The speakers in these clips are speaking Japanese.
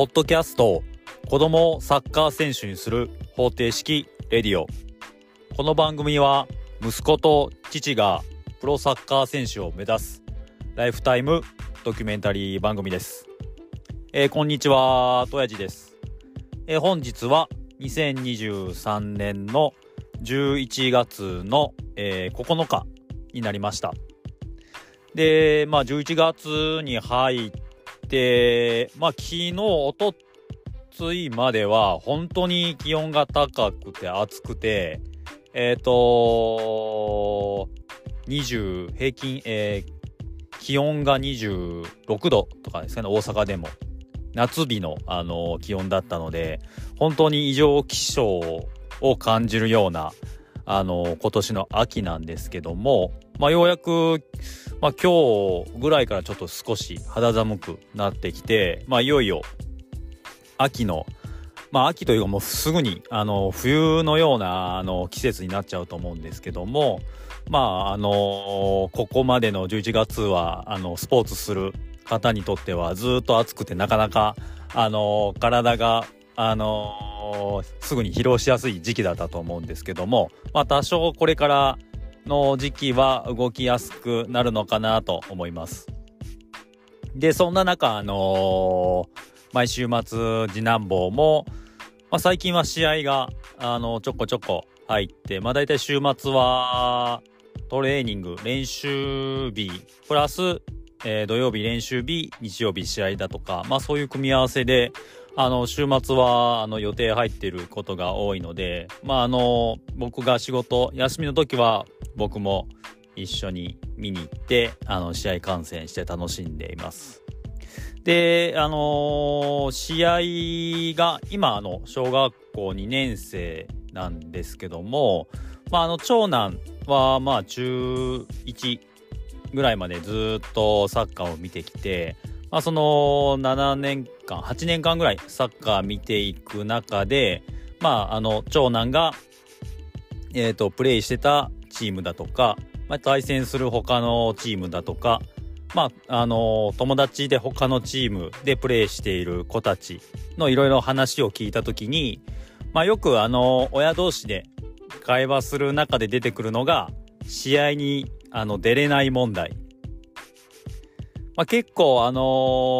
ポッドキャスト子供をサッカー選手にする方程式レディオ。この番組は息子と父がプロサッカー選手を目指すライフタイムドキュメンタリー番組です、えー、こんにちはとやじです、えー、本日は2023年の11月の、えー、9日になりました。でまあ11月に入ってで、まあ、昨日、おとついまでは、本当に気温が高くて暑くて、えっ、ー、と20、平均、えー、気温が26度とかですかね、大阪でも。夏日の、あの気温だったので、本当に異常気象を感じるような、あの今年の秋なんですけども、まあ、ようやく、まあ、今日ぐらいからちょっと少し肌寒くなってきて、まあ、いよいよ秋の、まあ、秋というかもうすぐにあの冬のようなあの季節になっちゃうと思うんですけどもまああのここまでの11月はあのスポーツする方にとってはずっと暑くてなかなかあの体があのすぐに疲労しやすい時期だったと思うんですけども、まあ、多少これからの時期は動きやすくなるのかなと思います。で、そんな中、あのー、毎週末次男坊も、まあ、最近は試合が、あの、ちょこちょこ入って、まあ大体週末はトレーニング、練習日、プラス、えー、土曜日練習日、日曜日試合だとか、まあそういう組み合わせで、あの、週末は、あの、予定入ってることが多いので、まああの、僕が仕事、休みの時は、僕も一緒に見に行ってあの試合観戦して楽しんでいます。で、あの、試合が今あの小学校2年生なんですけども、まあ、あの長男はまあ中1ぐらいまでずっとサッカーを見てきて、まあ、その7年間8年間ぐらいサッカー見ていく中で、まあ、あの長男が、えーとプレイしてたチームだとか、まあ、対戦する他のチームだとか、まあ、あの、友達で他のチームでプレーしている子たちのいろいろ話を聞いたときに、まあ、よくあの、親同士で会話する中で出てくるのが、試合にあの出れない問題。まあ、結構あの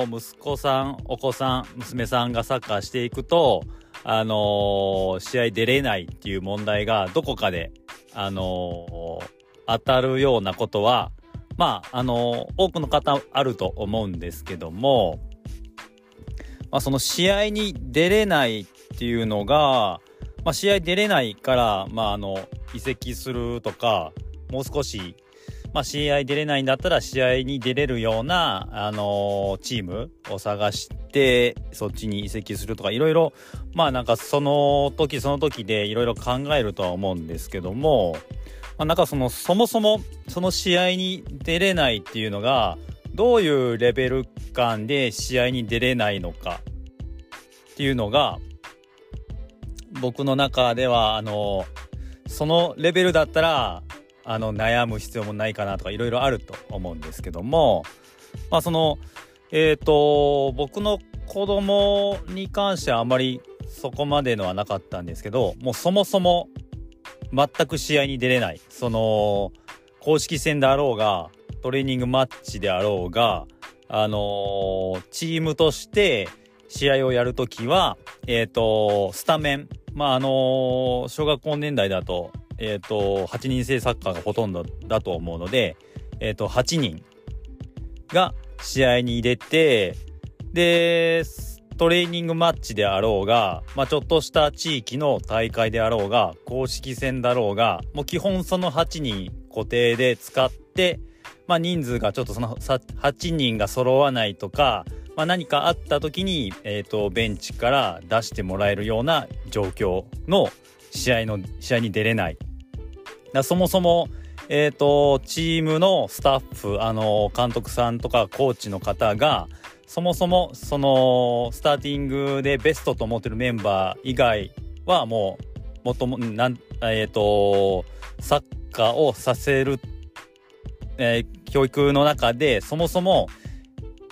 ー、息子さん、お子さん、娘さんがサッカーしていくと、あの試合出れないっていう問題がどこかであの当たるようなことは、まあ、あの多くの方あると思うんですけども、まあ、その試合に出れないっていうのが、まあ、試合出れないから、まあ、あの移籍するとかもう少し、まあ、試合出れないんだったら試合に出れるような、あのチームを探してそっちに移籍するとかいろいろまあなんかその時その時でいろいろ考えるとは思うんですけども、まあ、なんかそのそもそもその試合に出れないっていうのがどういうレベル感で試合に出れないのかっていうのが僕の中ではあのそのレベルだったらあの悩む必要もないかなとかいろいろあると思うんですけどもまあそのえっ、ー、と僕の子供に関してはあまりそこまでのはなかったんですけどもうそもそも全く試合に出れないその公式戦であろうがトレーニングマッチであろうがあのー、チームとして試合をやるときは、えっ、ー、と、スタメン。まあ、あのー、小学校年代だと、えっ、と、8人制サッカーがほとんどだと思うので、えっ、と、8人が試合に出て、で、トレーニングマッチであろうが、まあ、ちょっとした地域の大会であろうが、公式戦だろうが、もう基本その8人固定で使って、まあ、人数がちょっとその8人が揃わないとか、まあ、何かあった時に、えっ、ー、と、ベンチから出してもらえるような状況の試合の、試合に出れない。だそもそも、えっ、ー、と、チームのスタッフ、あの、監督さんとかコーチの方が、そもそも、その、スターティングでベストと思ってるメンバー以外はもう、もとも、なん、えっ、ー、と、サッカーをさせる、えー、教育の中で、そもそも、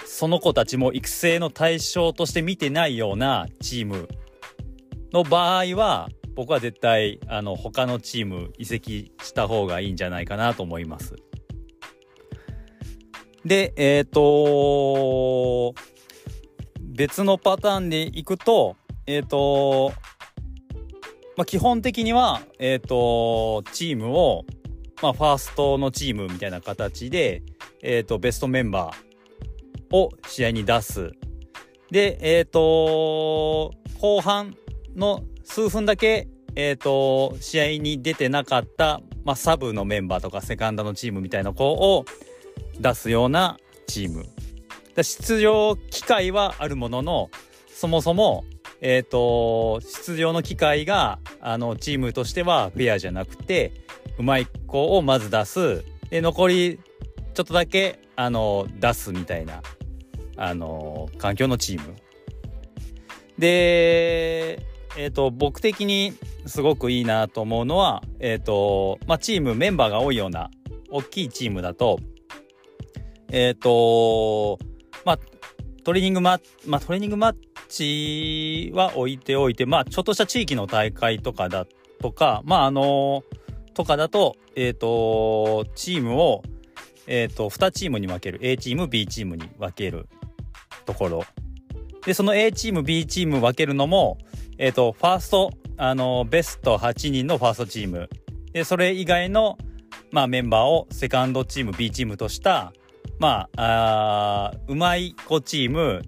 その子たちも育成の対象として見てないようなチームの場合は、僕は絶対、あの、他のチーム移籍した方がいいんじゃないかなと思います。で、えっ、ー、と別のパターンでいくと、えっ、ー、とまあ、基本的には、えっ、ー、とチームを、まあ、ファーストのチームみたいな形で、えっ、と、ベストメンバーを試合に出す。で、えっ、と後半の数分だけ、えっ、と試合に出てなかった、まあ、サブのメンバーとかセカンドのチームみたいな子を、出すようなチーム。出場機会はあるものの、そもそも、え、ー、と、出場の機会が、あの、チームとしてはフェアじゃなくて、うまい子をまず出す。で、残り、ちょっとだけ、あの、出すみたいな、あの、環境のチーム。で、えっ、ー、と、僕的にすごくいいなと思うのは、えっ、ー、と、まあ、チーム、メンバーが多いような、大きいチームだと、えっ、ー、と、まあ、トレーニングマまあ、トレーニングマッチは置いておいて、まあ、ちょっとした地域の大会とかだとか、まあ、あのとかだと、えっ、と、チームを、えっ、と、2チームに分ける。A チーム、B チームに分けるところ。で、その A チーム、B チーム分けるのも、えっ、ー、と、ファースト、あの、ベスト8人のファーストチーム。で、それ以外の、まあ、メンバーをセカンドチーム、B チームとした、まあ、あうまい子チーム、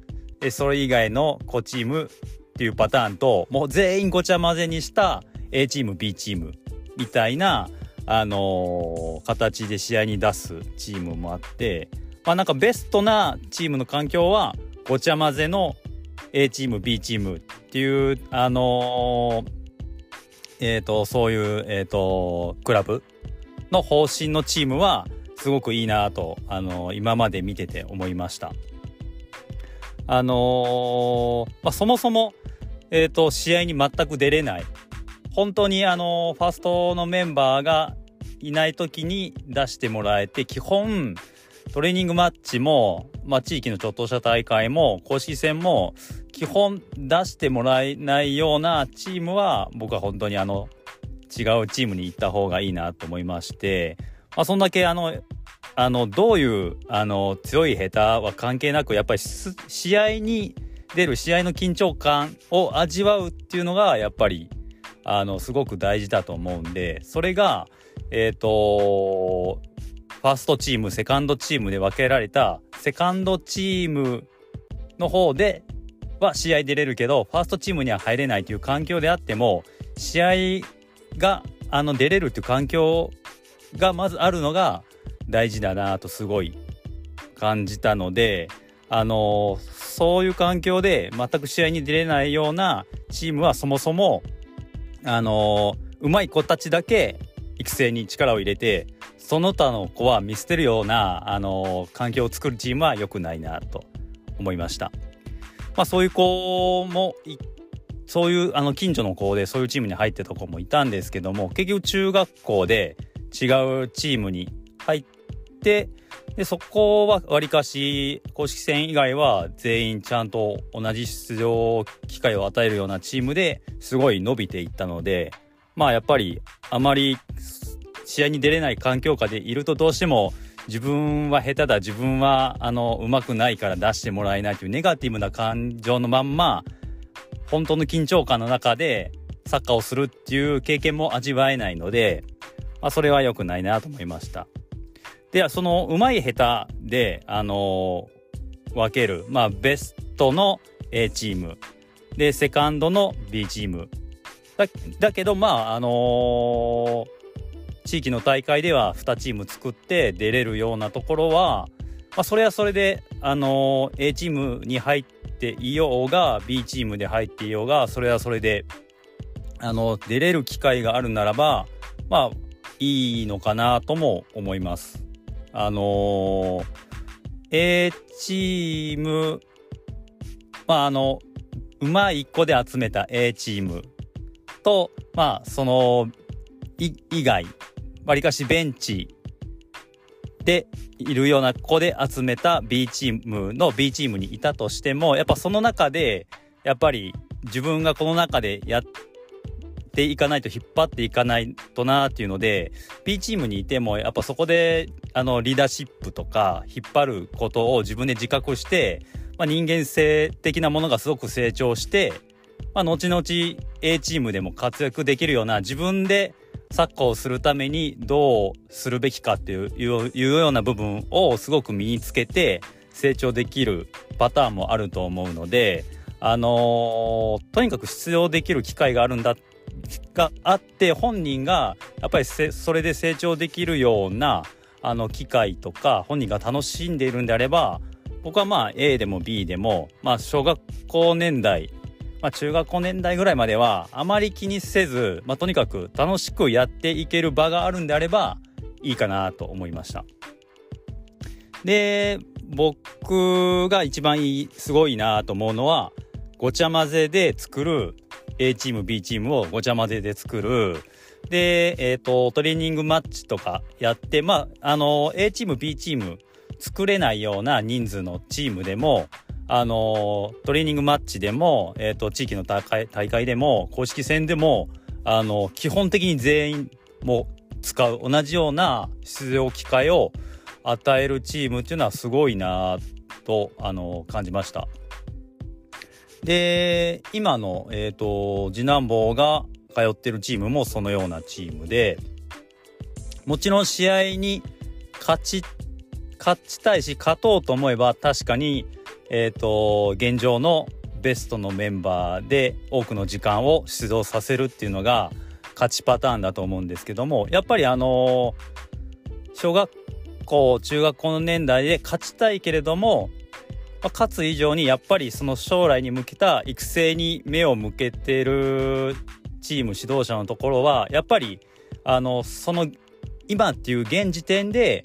それ以外の子チームっていうパターンと、もう全員ごちゃ混ぜにした A チーム、B チームみたいな、あのー、形で試合に出すチームもあって、まあなんかベストなチームの環境は、ごちゃ混ぜの A チーム、B チームっていう、あのー、えっ、ー、と、そういう、えっ、と、クラブの方針のチームは、すごくいいなと、あの、今まで見てて思いました。あの、まあ、そもそも、えっ、と、試合に全く出れない。本当にあのファーストのメンバーがいない時に出してもらえて、基本、トレーニングマッチも、まあ、地域のちょっとした大会も、公式戦も、基本出してもらえないようなチームは、僕は本当にあの、違うチームに行った方がいいなと思いまして、まあ、そんだけあの、あの、どういう、あの、強い下手は関係なく、やっぱり試合に出る試合の緊張感を味わうっていうのが、やっぱり、あの、すごく大事だと思うんで、それが、えっ、ー、と、ファーストチーム、セカンドチームで分けられた、セカンドチームの方では試合出れるけど、ファーストチームには入れないという環境であっても、試合が、あの、出れるっていう環境がまずあるのが大事だなとすごい感じたので、あのそういう環境で全く試合に出れないようなチームはそもそも、あのうまい子たちだけ育成に力を入れて、その他の子は見捨てるような、あの環境を作るチームは良くないなと思いました。まあそういう子もそういうあの近所の子でそういうチームに入ってた子もいたんですけども結局中学校で違うチームに入って、で、そこはわりかし公式戦以外は全員ちゃんと同じ出場機会を与えるようなチームですごい伸びていったので、まあやっぱりあまり試合に出れない環境下でいるとどうしても自分は下手だ、自分はあの上手くないから出してもらえないというネガティブな感情のまんま、本当の緊張感の中でサッカーをするっていう経験も味わえないので、まあ、それは良くないなと思いました。では、その、うまい下手で、あのー、分ける、まあ、ベストの A チーム、で、セカンドの B チーム。だ、だけど、まあ、あのー、地域の大会では2チーム作って出れるようなところは、まあ、それはそれで、あのー、A チームに入っていようが、B チームで入っていようが、それはそれで、あの、出れる機会があるならば、まあ、いいのかなとも思います。あのー、A チーム、まああの、うまい子で集めた A チームと、まあその、以外、わりかしベンチでいるような子で集めた B チームの B チームにいたとしてもやっぱその中でやっぱり自分がこの中でやっていかないと引っ張っていかないとなっていうので B チームにいてもやっぱそこであのリーダーシップとか引っ張ることを自分で自覚して、まあ、人間性的なものがすごく成長して、まあ、後々 A チームでも活躍できるような自分でサッカーをするためにどうするべきかっていうような部分をすごく身につけて成長できるパターンもあると思うので、あのー、とにかく出場できる機会があるんだがあって本人がやっぱりそれで成長できるようなあの機会とか本人が楽しんでいるんであれば僕はまあ A でも B でもまあ小学校年代まあ、中学校年代ぐらいまではあまり気にせず、まあ、とにかく楽しくやっていける場があるんであればいいかなと思いました。で僕が一番いいすごいなと思うのはごちゃ混ぜで作る A チーム B チームをごちゃ混ぜで作るで、えっ、ー、とトレーニングマッチとかやってまああの A チーム B チーム作れないような人数のチームでもあのトレーニングマッチでも、えーと、地域の大会大会でも公式戦でもあの基本的に全員も使う同じような出場機会を与えるチームっていうのはすごいなとあの感じました。で今の、えーと次男坊が通ってるチームもそのようなチームでもちろん試合に勝ち勝ちたいし勝とうと思えば確かにえっ、ー、と、現状のベストのメンバーで多くの時間を出場させるっていうのが勝ちパターンだと思うんですけども、やっぱりあの小学校、中学校の年代で勝ちたいけれども、まあ、勝つ以上にやっぱりその将来に向けた育成に目を向けてるチーム指導者のところはやっぱりあのその今っていう現時点で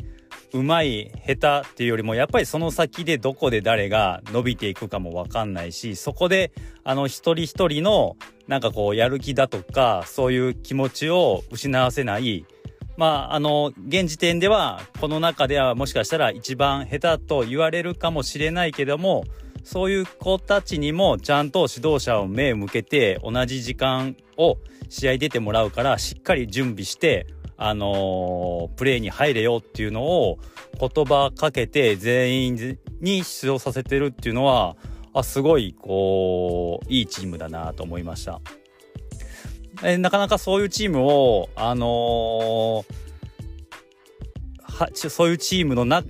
うまい下手っていうよりもやっぱりその先でどこで誰が伸びていくかも分かんないしそこであの一人一人のなんかこうやる気だとかそういう気持ちを失わせない。まああの現時点ではこの中ではもしかしたら一番下手と言われるかもしれないけどもそういう子たちにもちゃんと指導者を目を向けて同じ時間を試合出てもらうからしっかり準備してあの、プレーに入れよっていうのを言葉かけて全員に出場させてるっていうのはあすごいこういいチームだなと思いました。えなかなかそういうチームをあのー、はそういうチームのな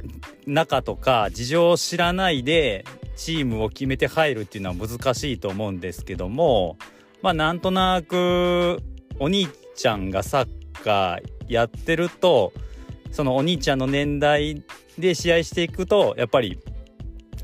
中とか事情を知らないでチームを決めて入るっていうのは難しいと思うんですけどもまあなんとなくお兄ちゃんがサッカーやってるとそのお兄ちゃんの年代で試合していくとやっぱり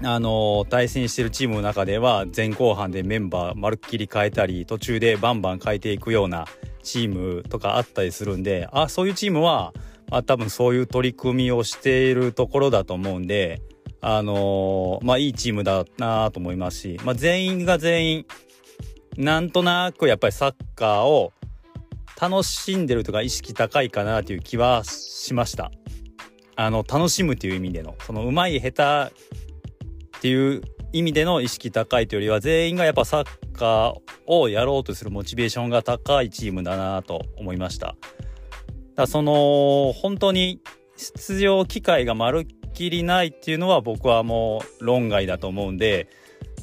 あの対戦してるチームの中では前後半でメンバーまるっきり変えたり途中でバンバン変えていくようなチームとかあったりするんであそういうチームは、まあ、多分そういう取り組みをしているところだと思うんであのまあいいチームだなと思いますし、まあ、全員が全員なんとなくやっぱりサッカーを楽しんでるとか意識高いかなという気はしました。あの楽しむという意味でのそのうまい下手っていう意味での意識高いというよりは全員がやっぱサッカーをやろうとするモチベーションが高いチームだなと思いました。だその本当に出場機会がまるっきりないっていうのは僕はもう論外だと思うんで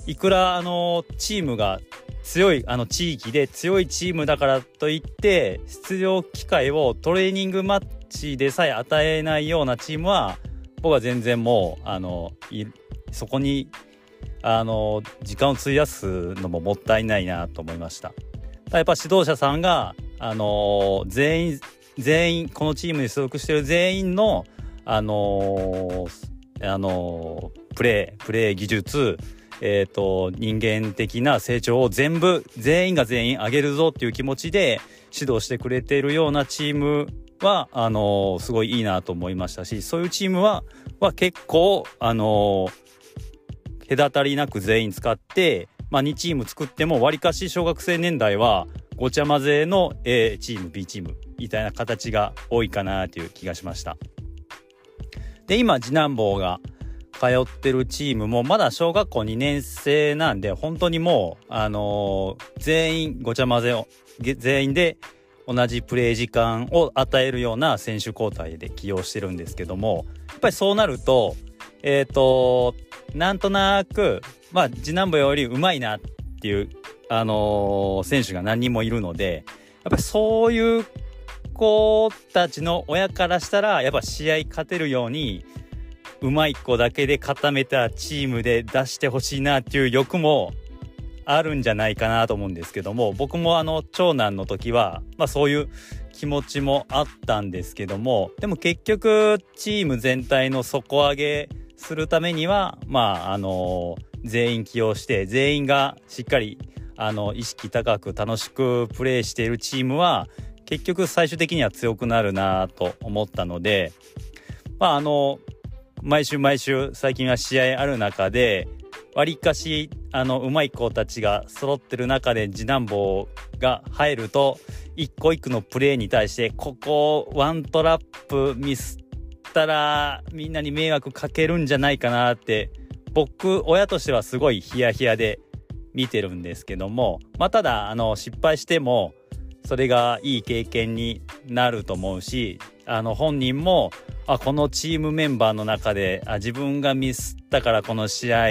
いくらあのチームが強いあの地域で強いチームだからといって出場機会をトレーニングマッチでさえ与えないようなチームは僕は全然もうあのそこにあの時間を費やすのももったいないなと思いました。やっぱ指導者さんがあの全員全員このチームに所属してる全員のあのあのプレープレー技術えっ、ー、と、人間的な成長を全部、全員が全員上げるぞっていう気持ちで指導してくれているようなチームは、あのー、すごいいいなと思いましたし、そういうチームは、は結構、あのー、隔たりなく全員使って、まあ、2チーム作っても、わりかし小学生年代は、ごちゃ混ぜの A チーム、B チームみたいな形が多いかなという気がしました。で、今、次男坊が通ってるチームも、まだ小学校2年生なんで、本当にもう、あのー、全員ごちゃ混ぜを、全員で同じプレー時間を与えるような選手交代で起用してるんですけども、やっぱりそうなると、えっ、ー、と、なんとなく、まあ、次男坊より上手いなっていう、あのー、選手が何人もいるので、やっぱりそういう子たちの親からしたら、やっぱ試合勝てるように、うまい子だけで固めたチームで出してほしいなっていう欲もあるんじゃないかなと思うんですけども、僕もあの、長男の時は、まあそういう気持ちもあったんですけども、でも結局、チーム全体の底上げするためには、まあ、あの、全員起用して、全員がしっかり、あの、意識高く楽しくプレーしているチームは、結局最終的には強くなるなと思ったので、まああの、毎週毎週最近は試合ある中で、わりかし、あの、うまい子たちが揃ってる中で次男坊が入ると、一個一個のプレーに対して、ここ、ワントラップミスったら、みんなに迷惑かけるんじゃないかなって、僕、親としてはすごいヒヤヒヤで見てるんですけども、まあ、ただ、あの、失敗しても、それがいい経験になると思うしあの本人もあこのチームメンバーの中であ自分がミスったからこの試合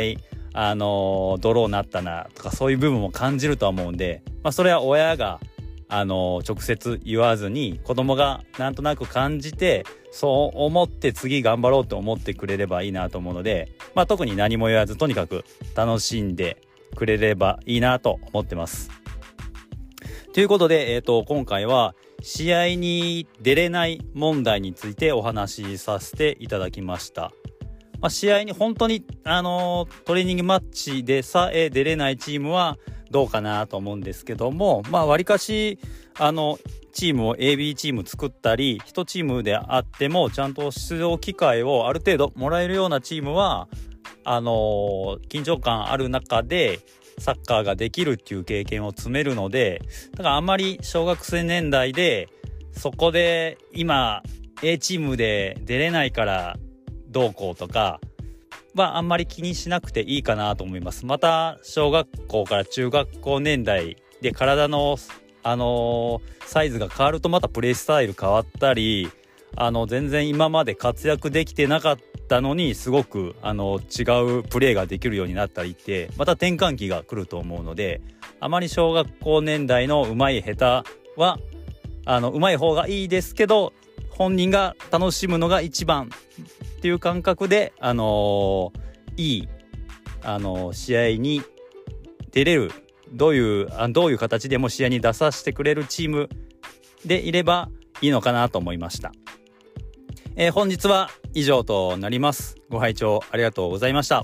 あのドローになったなとかそういう部分も感じるとは思うんで、まあ、それは親があの直接言わずに子供がなんとなく感じてそう思って次頑張ろうと思ってくれればいいなと思うので、まあ、特に何も言わずとにかく楽しんでくれればいいなと思ってます。ということで、えっ、ー、と、今回は試合に出れない問題についてお話しさせていただきました。まあ、試合に本当に、あのトレーニングマッチでさえ出れないチームはどうかなと思うんですけども、まあ、わりかし、あの、チームを AB チーム作ったり、1チームであっても、ちゃんと出場機会をある程度もらえるようなチームは、あの緊張感ある中で、サッカーができるっていう経験を積めるので、だからあんまり小学生年代で、そこで今 A チームで出れないからどうこうとかはあんまり気にしなくていいかなと思います。また小学校から中学校年代で体のあのー、サイズが変わるとまたプレイスタイル変わったりあの全然今まで活躍できてなかったのにすごくあの違うプレーができるようになったりってまた転換期が来ると思うのであまり小学校年代のうまい下手はあのうまい方がいいですけど本人が楽しむのが一番っていう感覚であのー、いいあのー、試合に出れるどういうあどういう形でも試合に出させてくれるチームでいればいいのかなと思いました。えー、本日は以上となります。ご拝聴ありがとうございました。